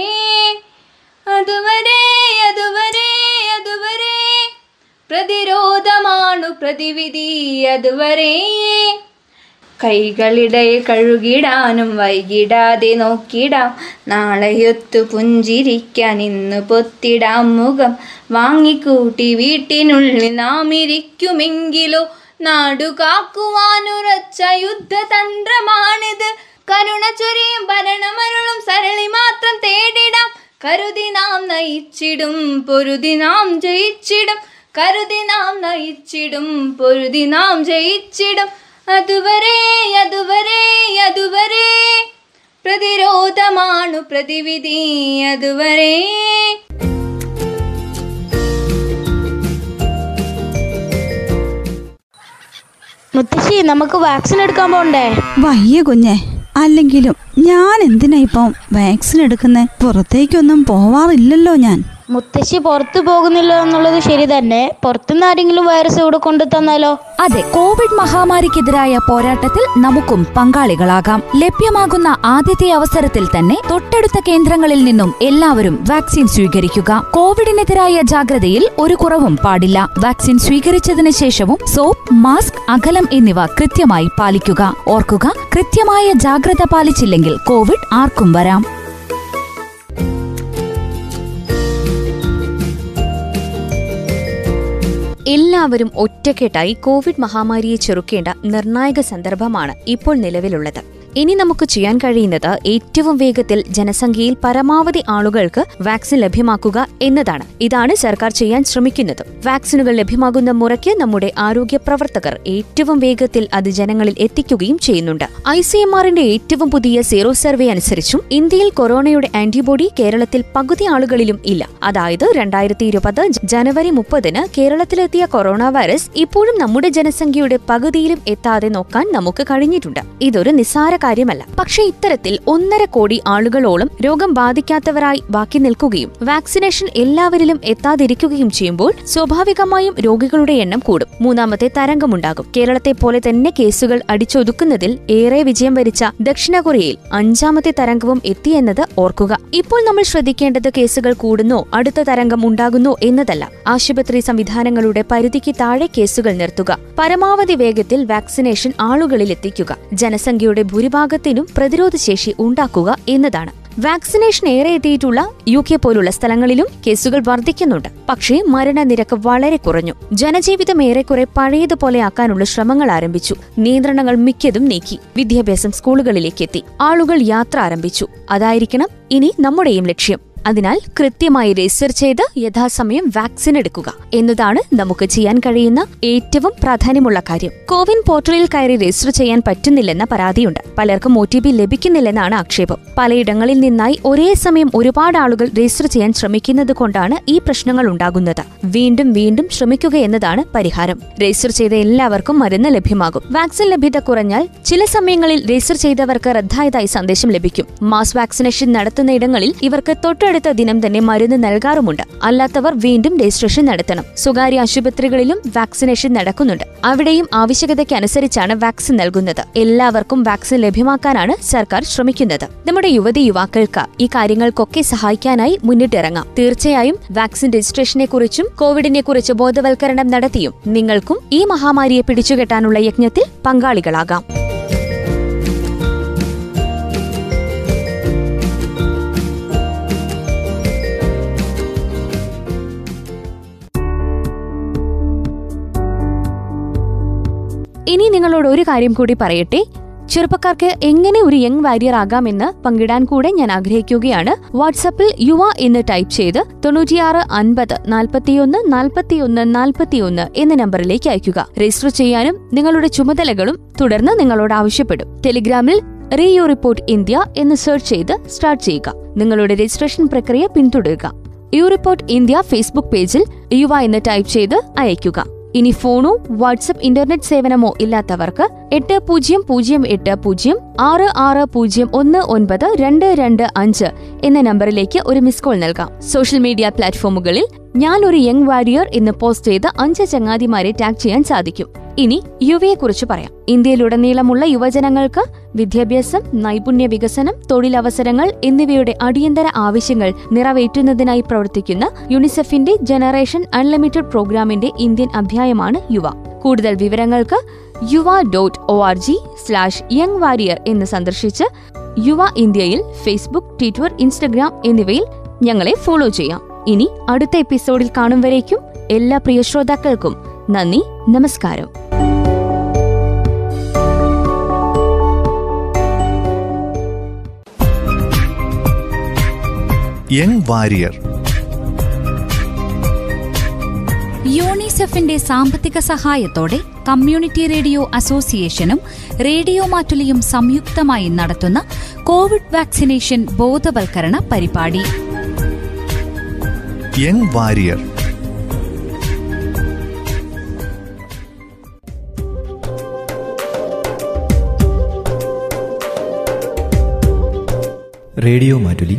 അതുവരെ അതുവരെ അതുവരെ. പ്രതിരോധമാണു പ്രതിവിധി അതുവരെ. കൈകളിടയിൽ കഴുകിടാനും വൈകിടാതെ നോക്കിടാം. നാളെയൊത്തു പുഞ്ചിരിക്കാൻ ഇന്ന് പൊത്തിടാം മുഖം. വാങ്ങിക്കൂട്ടി വീട്ടിനുള്ളിൽ നാം ഇരിക്കുമെങ്കിലോ നാടുകാക്കുവാനുറച്ച യുദ്ധതന്ത്രമാണിത്. കരുണ ചൊരിയും ഭരണമരുളും സരളി മാത്രം തേടിടാം. കരുതി നാം നയിച്ചിടും പൊരുതി നാം ജയിച്ചിടും. കരുതി നാം നയിച്ചിടും പൊരുതി നാം ജയിച്ചിടും. അതുവരെ അതുവരെ അതുവരെ. പ്രതിരോധമാണു പ്രതിവിധി അതുവരെ. മുത്തശ്ശി നമുക്ക് വാക്സിൻ എടുക്കാൻ പോണ്ടേ? വയ്യ കുഞ്ഞെ. അല്ലെങ്കിലും ഞാൻ എന്തിനാ ഇപ്പം വാക്സിൻ എടുക്കുന്നേ? പുറത്തേക്കൊന്നും പോവാറില്ലല്ലോ ഞാൻ. മുത്തശ്ശി പുറത്തു പോകുന്നില്ല എന്നുള്ളത് ശരി തന്നെ. പുറത്തുനിന്ന് ആരെങ്കിലും വൈറസ് ഇവിടെ കൊണ്ടു തന്നാലോ? അതെ കോവിഡ് മഹാമാരിക്കെതിരായ പോരാട്ടത്തിൽ നമുക്കും പങ്കാളികളാകാം. ലഭ്യമാകുന്ന ആദ്യത്തെ അവസരത്തിൽ തന്നെ തൊട്ടടുത്ത കേന്ദ്രങ്ങളിൽ നിന്നും എല്ലാവരും വാക്സിൻ സ്വീകരിക്കുക. കോവിഡിനെതിരായ ജാഗ്രതയിൽ ഒരു കുറവും പാടില്ല. വാക്സിൻ സ്വീകരിച്ചതിന് ശേഷവും സോപ്പ് മാസ്ക് അകലം എന്നിവ കൃത്യമായി പാലിക്കുക. ഓർക്കുക കൃത്യമായ ജാഗ്രത പാലിച്ചില്ലെങ്കിൽ കോവിഡ് ആർക്കും വരാം. എല്ലാവരും ഒറ്റക്കെട്ടായി കോവിഡ് മഹാമാരിയെ ചെറുക്കേണ്ട നിർണായക സന്ദർഭമാണ് ഇപ്പോൾ നിലവിലുള്ളത്. ഇനി നമുക്ക് ചെയ്യാൻ കഴിയുന്നത് ഏറ്റവും വേഗത്തിൽ ജനസംഖ്യയിൽ പരമാവധി ആളുകൾക്ക് വാക്സിൻ ലഭ്യമാക്കുക എന്നതാണ്. ഇതാണ് സർക്കാർ ചെയ്യാൻ ശ്രമിക്കുന്നത്. വാക്സിനുകൾ ലഭ്യമാകുന്ന മുറയ്ക്ക് നമ്മുടെ ആരോഗ്യ പ്രവർത്തകർ ഏറ്റവും വേഗത്തിൽ അത് ജനങ്ങളിൽ എത്തിക്കുകയും ചെയ്യുന്നുണ്ട്. ഐ സി എം ആറിന്റെ ഏറ്റവും പുതിയ സീറോ സർവേ അനുസരിച്ചും ഇന്ത്യയിൽ കൊറോണയുടെ ആന്റിബോഡി കേരളത്തിൽ പകുതി ആളുകളിലും ഇല്ല. അതായത് രണ്ടായിരത്തി ഇരുപത് ജനുവരി മുപ്പതിന് കേരളത്തിലെത്തിയ കൊറോണ വൈറസ് ഇപ്പോഴും നമ്മുടെ ജനസംഖ്യയുടെ പകുതിയിലും എത്താതെ നോക്കാൻ നമുക്ക് കഴിഞ്ഞിട്ടുണ്ട്. ഇതൊരു നിസ്സാര കാര്യമല്ല. പക്ഷേ ഇത്തരത്തിൽ ഒന്നര കോടി ആളുകളോളം രോഗം ബാധിക്കാത്തവരായി ബാക്കി നിൽക്കുകയും വാക്സിനേഷൻ എല്ലാവരിലും എത്താതിരിക്കുകയും ചെയ്യുമ്പോൾ സ്വാഭാവികമായും രോഗികളുടെ എണ്ണം കൂടും. മൂന്നാമത്തെ തരംഗമുണ്ടാകും. കേരളത്തെ പോലെ തന്നെ കേസുകൾ അടിച്ചൊതുക്കുന്നതിൽ ഏറെ വിജയം വരിച്ച ദക്ഷിണ കൊറിയയിൽ അഞ്ചാമത്തെ തരംഗവും എത്തിയെന്നത് ഓർക്കുക. ഇപ്പോൾ നമ്മൾ ശ്രദ്ധിക്കേണ്ടത് കേസുകൾ കൂടുന്നോ അടുത്ത തരംഗം ഉണ്ടാകുന്നോ എന്നതല്ല. ആശുപത്രി സംവിധാനങ്ങളുടെ പരിധിക്ക് താഴെ കേസുകൾ നിർത്തുക. പരമാവധി വേഗത്തിൽ വാക്സിനേഷൻ ആളുകളിൽ എത്തിക്കുക ജനസംഖ്യയുടെ ഭൂരിഭാഗത്തിനും പ്രതിരോധശേഷി ഉണ്ടാക്കുക എന്നതാണ്. വാക്സിനേഷൻ ഏറെ എത്തിയിട്ടുള്ള യു കെ പോലുള്ള സ്ഥലങ്ങളിലും കേസുകൾ വർദ്ധിക്കുന്നുണ്ട് പക്ഷേ മരണനിരക്ക് വളരെ കുറഞ്ഞു. ജനജീവിതം ഏറെക്കുറെ പഴയതുപോലെ ആക്കാനുള്ള ശ്രമങ്ങൾ ആരംഭിച്ചു. നിയന്ത്രണങ്ങൾ മിക്കതും നീക്കി. വിദ്യാഭ്യാസം സ്കൂളുകളിലേക്ക് എത്തി ആളുകൾ യാത്ര ആരംഭിച്ചു. അതായിരിക്കണം ഇനി നമ്മുടെയും ലക്ഷ്യം. അതിനാൽ കൃത്യമായി രജിസ്റ്റർ ചെയ്ത് യഥാസമയം വാക്സിൻ എടുക്കുക എന്നതാണ് നമുക്ക് ചെയ്യാൻ കഴിയുന്ന ഏറ്റവും പ്രാധാന്യമുള്ള കാര്യം. കോവിൻ പോർട്ടലിൽ കയറി രജിസ്റ്റർ ചെയ്യാൻ പറ്റുന്നില്ലെന്ന പരാതിയുണ്ട്. പലർക്കും ഒ ടി പി ലഭിക്കുന്നില്ലെന്നാണ് ആക്ഷേപം. പലയിടങ്ങളിൽ നിന്നായി ഒരേ സമയം ഒരുപാട് ആളുകൾ രജിസ്റ്റർ ചെയ്യാൻ ശ്രമിക്കുന്നത് കൊണ്ടാണ് ഈ പ്രശ്നങ്ങൾ ഉണ്ടാകുന്നത്. വീണ്ടും വീണ്ടും ശ്രമിക്കുക എന്നതാണ് പരിഹാരം. രജിസ്റ്റർ ചെയ്ത എല്ലാവർക്കും മരുന്ന് ലഭ്യമാകും. വാക്സിൻ ലഭ്യത കുറഞ്ഞാൽ ചില സമയങ്ങളിൽ രജിസ്റ്റർ ചെയ്തവർക്ക് റദ്ദായതായി സന്ദേശം ലഭിക്കും. മാസ് വാക്സിനേഷൻ നടത്തുന്ന ഇടങ്ങളിൽ ഇവർക്ക് തൊട്ടടുത്ത ദിനം തന്നെ മരുന്ന് നൽകാറുമുണ്ട്. അല്ലാത്തവർ വീണ്ടും രജിസ്ട്രേഷൻ നടത്തണം. സ്വകാര്യ ആശുപത്രികളിലും വാക്സിനേഷൻ നടക്കുന്നുണ്ട്. അവിടെയും ആവശ്യകതയ്ക്ക് അനുസരിച്ചാണ് വാക്സിൻ നൽകുന്നത്. എല്ലാവർക്കും വാക്സിൻ ലഭ്യമാക്കാനാണ് സർക്കാർ ശ്രമിക്കുന്നത്. നമ്മുടെ യുവതി യുവാക്കൾക്ക് ഈ കാര്യങ്ങൾക്കൊക്കെ സഹായിക്കാനായി മുന്നിട്ടിറങ്ങാം. തീർച്ചയായും വാക്സിൻ രജിസ്ട്രേഷനെ കുറിച്ചും കോവിഡിനെ കുറിച്ച് ബോധവൽക്കരണം നടത്തിയും നിങ്ങൾക്കും ഈ മഹാമാരിയെ പിടിച്ചുകെട്ടാനുള്ള യജ്ഞത്തിൽ പങ്കാളികളാകാം. നിങ്ങളോട് ഒരു കാര്യം കൂടി പറയട്ടെ? ചെറുപ്പക്കാർക്ക് എങ്ങനെ ഒരു യങ് വാരിയർ ആകാമെന്ന് പങ്കിടാൻ കൂടെ ഞാൻ ആഗ്രഹിക്കുകയാണ്. വാട്സപ്പിൽ യുവ എന്ന് ടൈപ്പ് ചെയ്ത് തൊണ്ണൂറ്റിയാറ് അൻപത് നാൽപ്പത്തിയൊന്ന് നാൽപ്പത്തിയൊന്ന് നാൽപ്പത്തിയൊന്ന് എന്ന നമ്പറിലേക്ക് അയക്കുക രജിസ്റ്റർ ചെയ്യാനും നിങ്ങളുടെ ചുമതലകളും തുടർന്ന് നിങ്ങളോട് ആവശ്യപ്പെടും. ടെലിഗ്രാമിൽ റീയു റിപ്പോർട്ട് ഇന്ത്യ എന്ന് സെർച്ച് ചെയ്ത് സ്റ്റാർട്ട് ചെയ്യുക. നിങ്ങളുടെ രജിസ്ട്രേഷൻ പ്രക്രിയ പിന്തുടരുക. യു റിപ്പോർട്ട് ഇന്ത്യ ഫേസ്ബുക്ക് പേജിൽ യുവ എന്ന് ടൈപ്പ് ചെയ്ത് അയയ്ക്കുക. ഇനി ഫോണോ വാട്സപ്പ് ഇന്റർനെറ്റ് സേവനമോ ഇല്ലാത്തവർക്ക് എട്ട് പൂജ്യം പൂജ്യം എട്ട് പൂജ്യം ആറ് ആറ് പൂജ്യം ഒന്ന് ഒൻപത് രണ്ട് രണ്ട് അഞ്ച് എന്ന നമ്പറിലേക്ക് ഒരു മിസ് കോൾ നൽകാം. സോഷ്യൽ മീഡിയ പ്ലാറ്റ്ഫോമുകളിൽ ഞാൻ ഒരു യങ് വാരിയർ എന്ന് പോസ്റ്റ് ചെയ്ത് അഞ്ച് ചങ്ങാതിമാരെ ടാഗ് ചെയ്യാൻ സാധിക്കും. ഇനി യുവയെ കുറിച്ച് പറയാം. ഇന്ത്യയിലുടനീളമുള്ള യുവജനങ്ങൾക്ക് വിദ്യാഭ്യാസം നൈപുണ്യ വികസനം തൊഴിലവസരങ്ങൾ എന്നിവയുടെ അടിയന്തര ആവശ്യങ്ങൾ നിറവേറ്റുന്നതിനായി പ്രവർത്തിക്കുന്ന യുണിസെഫിന്റെ ജനറേഷൻ അൺലിമിറ്റഡ് പ്രോഗ്രാമിന്റെ ഇന്ത്യൻ അധ്യായമാണ് യുവ. കൂടുതൽ വിവരങ്ങൾക്ക് Yuva dot O R G slash young warrior എന്ന് സന്ദർശിച്ച് യുവ ഇന്ത്യയിൽ ഫേസ്ബുക്ക് ട്വിറ്റർ ഇൻസ്റ്റഗ്രാം എന്നിവയിൽ ഞങ്ങളെ ഫോളോ ചെയ്യാം. ഇനി അടുത്ത എപ്പിസോഡിൽ കാണും വരേക്കും എല്ലാ പ്രിയ ശ്രോതാക്കൾക്കും നന്ദി നമസ്കാരം. യങ് വാരിയർ. യൂണിസെഫിന്റെ സാമ്പത്തിക സഹായത്തോടെ കമ്മ്യൂണിറ്റി റേഡിയോ അസോസിയേഷനും റേഡിയോ മാറ്റുലിയും സംയുക്തമായി നടത്തുന്ന കോവിഡ് വാക്സിനേഷൻ ബോധവൽക്കരണ പരിപാടി. യങ് വാരിയർ. റേഡിയോ മാറ്റുലി